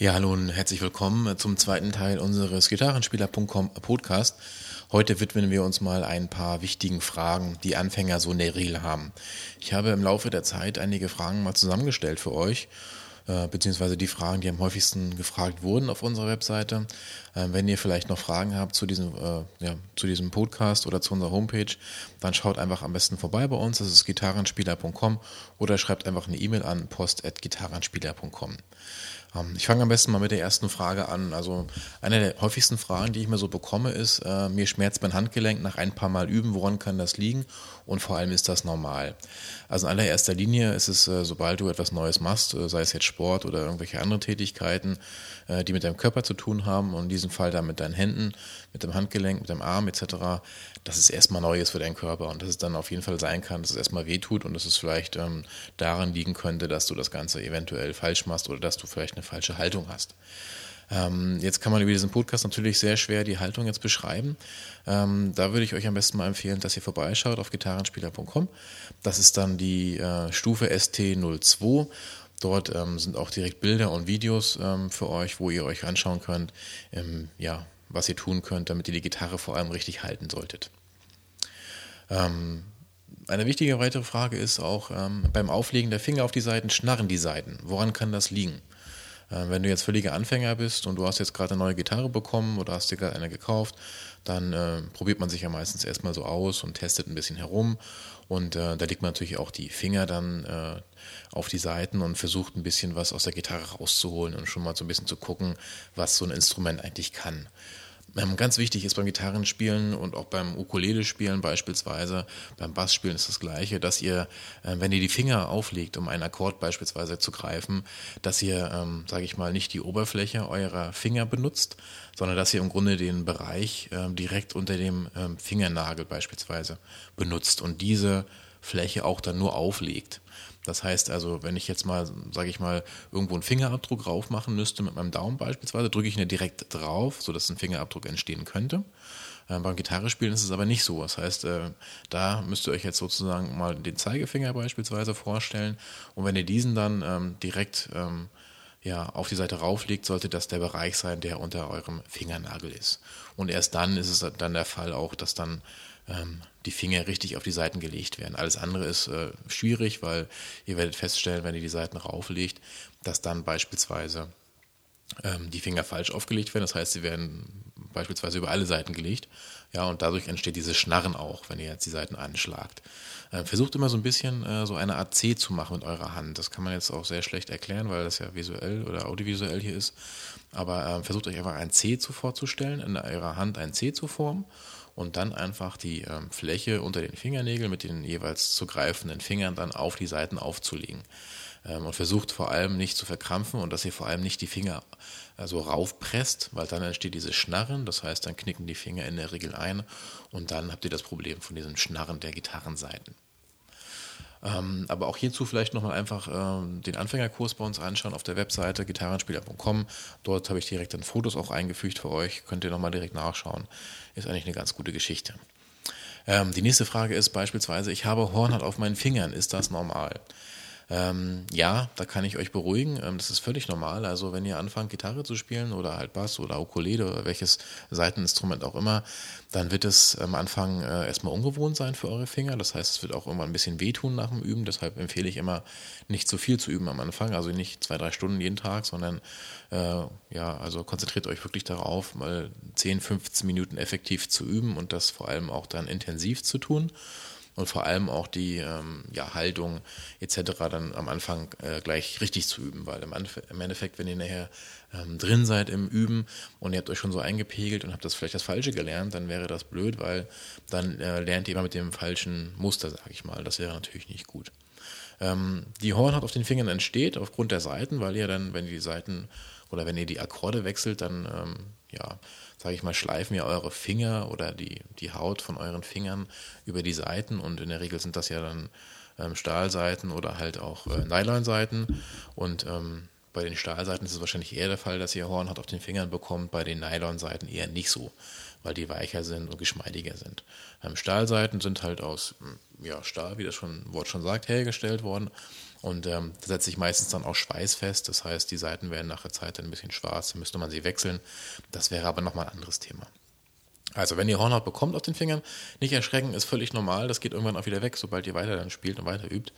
Ja, hallo und herzlich willkommen zum zweiten Teil unseres Gitarrenspieler.com Podcast. Heute widmen wir uns mal ein paar wichtigen Fragen, die Anfänger so in der Regel haben. Ich habe im Laufe der Zeit einige Fragen mal zusammengestellt für euch äh, beziehungsweise die Fragen, die am häufigsten gefragt wurden auf unserer Webseite. Ähm, wenn ihr vielleicht noch Fragen habt zu diesem, äh, ja, zu diesem Podcast oder zu unserer Homepage, dann schaut einfach am besten vorbei bei uns. Das ist gitarrenspieler.com oder schreibt einfach eine E-Mail an post.gitarrenspieler.com. Ähm, ich fange am besten mal mit der ersten Frage an. Also eine der häufigsten Fragen, die ich mir so bekomme, ist, äh, mir schmerzt mein Handgelenk nach ein paar Mal üben, woran kann das liegen? Und vor allem ist das normal. Also in allererster Linie ist es, sobald du etwas Neues machst, sei es jetzt Sport oder irgendwelche andere Tätigkeiten, äh, die mit deinem Körper zu tun haben und in diesem Fall dann mit deinen Händen, mit dem Handgelenk, mit dem Arm etc., dass es erstmal neu ist für deinen Körper und dass es dann auf jeden Fall sein kann, dass es erstmal wehtut und dass es vielleicht ähm, daran liegen könnte, dass du das Ganze eventuell falsch machst oder dass du vielleicht eine falsche Haltung hast. Ähm, jetzt kann man über diesen Podcast natürlich sehr schwer die Haltung jetzt beschreiben. Ähm, da würde ich euch am besten mal empfehlen, dass ihr vorbeischaut auf gitarrenspieler.com. Das ist dann die äh, Stufe ST02 Dort ähm, sind auch direkt Bilder und Videos ähm, für euch, wo ihr euch anschauen könnt, ähm, ja, was ihr tun könnt, damit ihr die Gitarre vor allem richtig halten solltet. Ähm, eine wichtige weitere Frage ist auch ähm, beim Auflegen der Finger auf die Seiten, schnarren die Seiten. Woran kann das liegen? Äh, wenn du jetzt völliger Anfänger bist und du hast jetzt gerade eine neue Gitarre bekommen oder hast dir gerade eine gekauft, dann äh, probiert man sich ja meistens erstmal so aus und testet ein bisschen herum. Und äh, da legt man natürlich auch die Finger dann äh, auf die Seiten und versucht ein bisschen was aus der Gitarre rauszuholen und schon mal so ein bisschen zu gucken, was so ein Instrument eigentlich kann. Ähm, ganz wichtig ist beim Gitarrenspielen und auch beim Ukulele-Spielen beispielsweise, beim Bassspielen ist das Gleiche, dass ihr, äh, wenn ihr die Finger auflegt, um einen Akkord beispielsweise zu greifen, dass ihr, ähm, sage ich mal, nicht die Oberfläche eurer Finger benutzt, sondern dass ihr im Grunde den Bereich ähm, direkt unter dem ähm, Fingernagel beispielsweise benutzt und diese Fläche auch dann nur auflegt. Das heißt also, wenn ich jetzt mal, sage ich mal, irgendwo einen Fingerabdruck drauf machen müsste mit meinem Daumen beispielsweise, drücke ich ihn direkt drauf, sodass ein Fingerabdruck entstehen könnte. Äh, beim Gitarrespielen ist es aber nicht so. Das heißt, äh, da müsst ihr euch jetzt sozusagen mal den Zeigefinger beispielsweise vorstellen. Und wenn ihr diesen dann ähm, direkt ähm, ja, auf die Seite rauflegt, sollte das der Bereich sein, der unter eurem Fingernagel ist. Und erst dann ist es dann der Fall auch, dass dann ähm, die Finger richtig auf die Seiten gelegt werden. Alles andere ist äh, schwierig, weil ihr werdet feststellen, wenn ihr die Seiten rauflegt, dass dann beispielsweise ähm, die Finger falsch aufgelegt werden. Das heißt, sie werden beispielsweise über alle Seiten gelegt. Ja, und dadurch entsteht dieses Schnarren auch, wenn ihr jetzt die Seiten anschlagt. Äh, versucht immer so ein bisschen äh, so eine Art C zu machen mit eurer Hand. Das kann man jetzt auch sehr schlecht erklären, weil das ja visuell oder audiovisuell hier ist. Aber äh, versucht euch einfach ein C zu vorzustellen, in eurer Hand ein C zu formen und dann einfach die ähm, Fläche unter den Fingernägeln mit den jeweils zu greifenden Fingern dann auf die Seiten aufzulegen. Ähm, und versucht vor allem nicht zu verkrampfen und dass ihr vor allem nicht die Finger äh, so raufpresst, weil dann entsteht dieses Schnarren, das heißt, dann knicken die Finger in der Regel ein und dann habt ihr das Problem von diesem Schnarren der Gitarrenseiten. Ähm, aber auch hierzu vielleicht nochmal einfach ähm, den Anfängerkurs bei uns anschauen auf der Webseite gitarrenspieler.com. Dort habe ich direkt dann Fotos auch eingefügt für euch. Könnt ihr nochmal direkt nachschauen. Ist eigentlich eine ganz gute Geschichte. Ähm, die nächste Frage ist beispielsweise, ich habe Hornhaut auf meinen Fingern. Ist das normal? Ähm, ja, da kann ich euch beruhigen. Ähm, das ist völlig normal. Also wenn ihr anfangt, Gitarre zu spielen oder halt Bass oder Ukulele oder welches Seiteninstrument auch immer, dann wird es am Anfang äh, erstmal ungewohnt sein für eure Finger. Das heißt, es wird auch immer ein bisschen wehtun nach dem Üben. Deshalb empfehle ich immer, nicht zu viel zu üben am Anfang. Also nicht zwei, drei Stunden jeden Tag, sondern äh, ja, also konzentriert euch wirklich darauf, mal 10, 15 Minuten effektiv zu üben und das vor allem auch dann intensiv zu tun und vor allem auch die ähm, ja, Haltung etc. dann am Anfang äh, gleich richtig zu üben, weil im, Anf im Endeffekt, wenn ihr nachher ähm, drin seid im Üben und ihr habt euch schon so eingepegelt und habt das vielleicht das Falsche gelernt, dann wäre das blöd, weil dann äh, lernt ihr immer mit dem falschen Muster, sage ich mal. Das wäre natürlich nicht gut. Ähm, die Hornhaut auf den Fingern entsteht aufgrund der Seiten, weil ihr dann, wenn ihr die Seiten oder wenn ihr die Akkorde wechselt, dann ähm, ja, sage ich mal, schleifen ja eure Finger oder die, die Haut von euren Fingern über die Seiten und in der Regel sind das ja dann ähm, Stahlseiten oder halt auch äh, Nylonseiten und ähm, bei den Stahlseiten ist es wahrscheinlich eher der Fall, dass ihr Hornhaut auf den Fingern bekommt, bei den Nylonseiten eher nicht so, weil die weicher sind und geschmeidiger sind. Ähm, Stahlseiten sind halt aus hm, ja, Stahl, wie das schon, Wort schon sagt, hergestellt worden Und ähm, das setzt sich meistens dann auch schweißfest. Das heißt, die Seiten werden nach der Zeit ein bisschen schwarz, dann müsste man sie wechseln. Das wäre aber nochmal ein anderes Thema. Also, wenn ihr Hornhaut bekommt auf den Fingern, nicht erschrecken, ist völlig normal. Das geht irgendwann auch wieder weg, sobald ihr weiter dann spielt und weiter übt.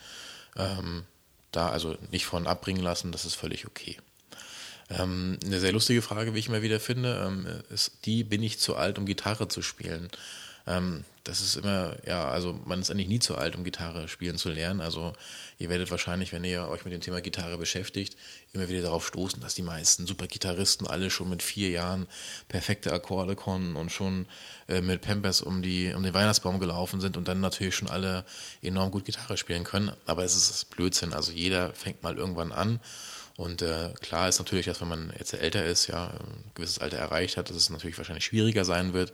Ähm, da also nicht von abbringen lassen, das ist völlig okay. Ähm, eine sehr lustige Frage, wie ich immer wieder finde, ähm, ist die, bin ich zu alt, um Gitarre zu spielen? Ähm, das ist immer, ja, also man ist eigentlich nie zu alt, um Gitarre spielen zu lernen. Also ihr werdet wahrscheinlich, wenn ihr euch mit dem Thema Gitarre beschäftigt, immer wieder darauf stoßen, dass die meisten Supergitarristen alle schon mit vier Jahren perfekte Akkorde konnten und schon äh, mit Pampers um, die, um den Weihnachtsbaum gelaufen sind und dann natürlich schon alle enorm gut Gitarre spielen können. Aber es ist Blödsinn. Also jeder fängt mal irgendwann an. Und äh, klar ist natürlich, dass wenn man jetzt älter ist, ja, ein gewisses Alter erreicht hat, dass es natürlich wahrscheinlich schwieriger sein wird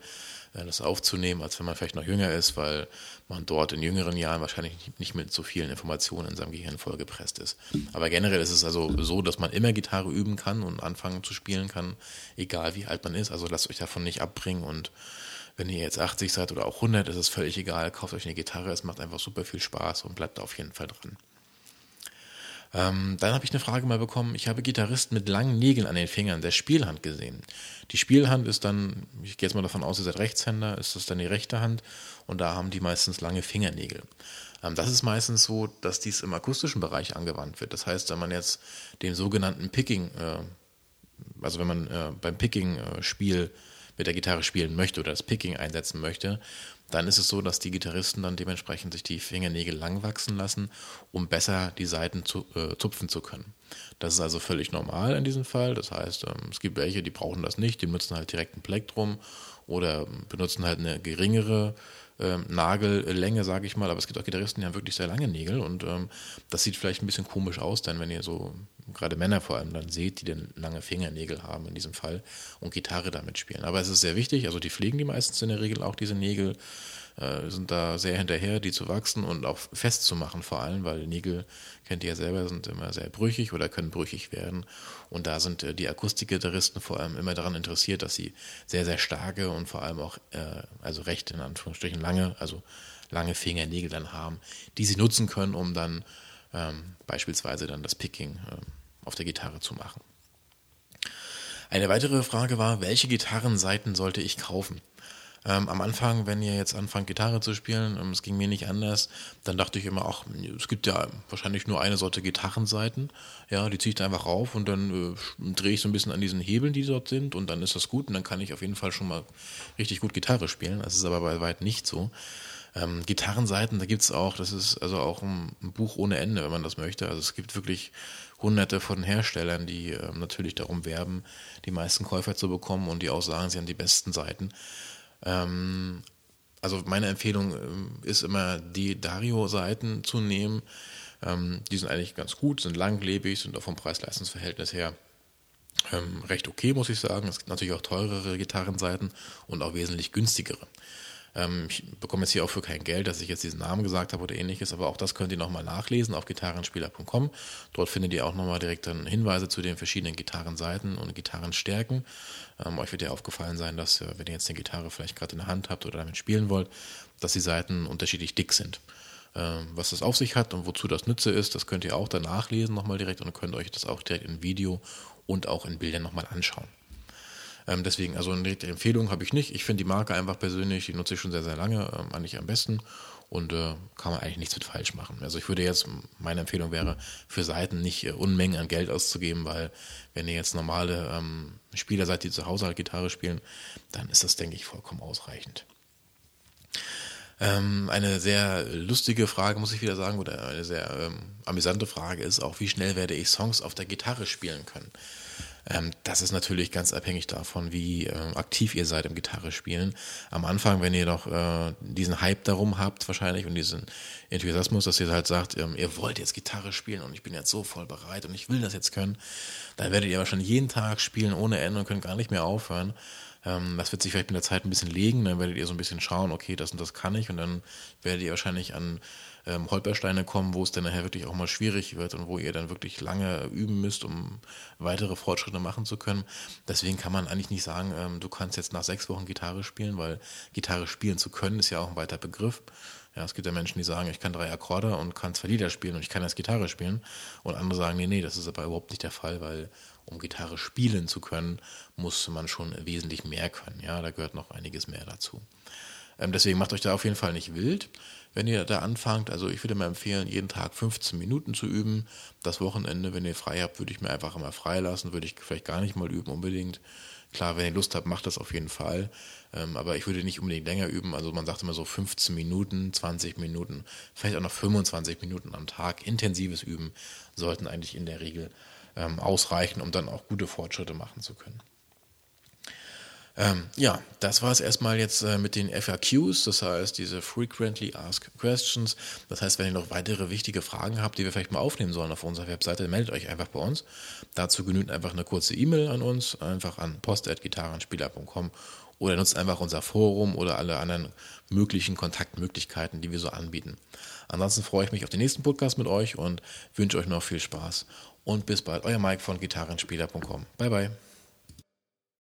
äh, das aufzunehmen, als wenn man vielleicht noch jünger ist, weil man dort in jüngeren Jahren wahrscheinlich nicht mit so vielen Informationen in seinem Gehirn vollgepresst ist. Aber generell ist es also so, dass man immer Gitarre üben kann und anfangen zu spielen kann, egal wie alt man ist. Also lasst euch davon nicht abbringen und wenn ihr jetzt 80 seid oder auch 100, ist es völlig egal. Kauft euch eine Gitarre, es macht einfach super viel Spaß und bleibt auf jeden Fall dran. Ähm, dann habe ich eine Frage mal bekommen. Ich habe Gitarristen mit langen Nägeln an den Fingern der Spielhand gesehen. Die Spielhand ist dann, ich gehe jetzt mal davon aus, ihr seid Rechtshänder, ist das dann die rechte Hand und da haben die meistens lange Fingernägel. Ähm, das ist meistens so, dass dies im akustischen Bereich angewandt wird. Das heißt, wenn man jetzt den sogenannten Picking, äh, also wenn man äh, beim Picking-Spiel äh, mit der Gitarre spielen möchte oder das Picking einsetzen möchte, dann ist es so, dass die Gitarristen dann dementsprechend sich die Fingernägel lang wachsen lassen, um besser die Saiten zu, äh, zupfen zu können. Das ist also völlig normal in diesem Fall. Das heißt, ähm, es gibt welche, die brauchen das nicht, die nutzen halt direkt ein Plektrum oder benutzen halt eine geringere ähm, Nagellänge, sage ich mal. Aber es gibt auch Gitarristen, die haben wirklich sehr lange Nägel und ähm, das sieht vielleicht ein bisschen komisch aus, dann wenn ihr so, gerade Männer vor allem, dann seht, die dann lange Fingernägel haben in diesem Fall und Gitarre damit spielen. Aber es ist sehr wichtig, also die pflegen die meistens in der Regel auch diese Nägel äh, sind da sehr hinterher, die zu wachsen und auch festzumachen vor allem, weil Nägel, kennt ihr ja selber, sind immer sehr brüchig oder können brüchig werden. Und da sind äh, die Akustikgitarristen vor allem immer daran interessiert, dass sie sehr, sehr starke und vor allem auch, äh, also recht in Anführungsstrichen lange, also lange Fingernägel dann haben, die sie nutzen können, um dann ähm, beispielsweise dann das Picking äh, auf der Gitarre zu machen. Eine weitere Frage war, welche Gitarrenseiten sollte ich kaufen? Ähm, am Anfang, wenn ihr jetzt anfangt, Gitarre zu spielen, ähm, es ging mir nicht anders, dann dachte ich immer, ach, es gibt ja wahrscheinlich nur eine Sorte Gitarrenseiten. Ja, die ziehe ich da einfach rauf und dann äh, drehe ich so ein bisschen an diesen Hebeln, die dort sind und dann ist das gut und dann kann ich auf jeden Fall schon mal richtig gut Gitarre spielen. Das ist aber bei weitem nicht so. Ähm, Gitarrenseiten, da gibt es auch, das ist also auch ein, ein, Buch ohne Ende, wenn man das möchte. Also es gibt wirklich hunderte von Herstellern, die äh, natürlich darum werben, die meisten Käufer zu bekommen und die auch sagen, sie haben die besten Seiten. Ähm, also meine Empfehlung ähm, ist immer, die Dario-Seiten zu nehmen. Ähm, die sind eigentlich ganz gut, sind langlebig, sind auch vom Preis-Leistungs-Verhältnis her ähm, recht okay, muss ich sagen. Es gibt natürlich auch teurere Gitarrenseiten und auch wesentlich günstigere. Ähm, ich bekomme jetzt hier auch für kein Geld, dass ich jetzt diesen Namen gesagt habe oder ähnliches, aber auch das könnt ihr nochmal nachlesen auf gitarrenspieler.com. Dort findet ihr auch nochmal direkt dann Hinweise zu den verschiedenen Gitarrenseiten und Gitarrenstärken. Ähm, euch wird ja aufgefallen sein, dass, äh, wenn ihr jetzt eine Gitarre vielleicht gerade in der Hand habt oder damit spielen wollt, dass die Seiten unterschiedlich dick sind. Ähm, was das auf sich hat und wozu das Nütze ist, das könnt ihr auch danach lesen nochmal direkt und könnt euch das auch direkt in Video und auch in Bildern nochmal anschauen. Ähm, deswegen, also eine Empfehlung habe ich nicht. Ich finde die Marke einfach persönlich, die nutze ich schon sehr, sehr lange, ähm, eigentlich am besten und äh, kann man eigentlich nichts mit falsch machen. Also ich würde jetzt, meine Empfehlung wäre, für Seiten nicht äh, Unmengen an Geld auszugeben, weil wenn ihr jetzt normale ähm, Spieler seid, die zu Hause halt Gitarre spielen, dann ist das, denke ich, vollkommen ausreichend. Ähm, eine sehr lustige Frage, muss ich wieder sagen, oder eine sehr ähm, amüsante Frage ist auch, wie schnell werde ich Songs auf der Gitarre spielen können? Ähm, das ist natürlich ganz abhängig davon, wie äh, aktiv ihr seid im Gitarre spielen. Am Anfang, wenn ihr noch äh, diesen Hype darum habt wahrscheinlich und diesen Enthusiasmus, dass ihr halt sagt, ähm, ihr wollt jetzt Gitarre spielen und ich bin jetzt so voll bereit und ich will das jetzt können, dann werdet ihr wahrscheinlich jeden Tag spielen ohne Ende und könnt gar nicht mehr aufhören. Ähm, das wird sich vielleicht mit der Zeit ein bisschen legen, dann werdet ihr so ein bisschen schauen, okay, das und das kann ich und dann werdet ihr wahrscheinlich an ähm, Holpersteine kommen, wo es dann nachher wirklich auch mal schwierig wird und wo ihr dann wirklich lange üben müsst, um weitere Fortschritte machen zu können. Deswegen kann man eigentlich nicht sagen, ähm, du kannst jetzt nach sechs Wochen Gitarre spielen, weil Gitarre spielen zu können ist ja auch ein weiter Begriff. Ja, es gibt ja Menschen, die sagen, ich kann drei Akkorde und kann zwei Lieder spielen und ich kann erst Gitarre spielen. Und andere sagen, nee, nee, das ist aber überhaupt nicht der Fall, weil um Gitarre spielen zu können, muss man schon wesentlich mehr können. Ja, da gehört noch einiges mehr dazu. Ähm, deswegen macht euch da auf jeden Fall nicht wild, wenn ihr da anfangt. Also ich würde mir empfehlen, jeden Tag 15 Minuten zu üben. Das Wochenende, wenn ihr frei habt, würde ich mir einfach immer frei lassen, würde ich vielleicht gar nicht mal üben unbedingt. Klar, wenn ihr Lust habt, macht das auf jeden Fall. Ähm, aber ich würde nicht unbedingt länger üben. Also man sagt immer so 15 Minuten, 20 Minuten, vielleicht auch noch 25 Minuten am Tag. Intensives Üben sollten eigentlich in der Regel ähm, ausreichen, um dann auch gute Fortschritte machen zu können. Ähm, ja, das war es erstmal jetzt äh, mit den FAQs, das heißt diese Frequently Asked Questions. Das heißt, wenn ihr noch weitere wichtige Fragen habt, die wir vielleicht mal aufnehmen sollen auf unserer Webseite, meldet euch einfach bei uns. Dazu genügt einfach eine kurze E-Mail an uns, einfach an post.gitarrenspieler.com oder nutzt einfach unser Forum oder alle anderen möglichen Kontaktmöglichkeiten, die wir so anbieten. Ansonsten freue ich mich auf den nächsten Podcast mit euch und wünsche euch noch viel Spaß. Und bis bald, euer Mike von gitarrenspieler.com. Bye bye.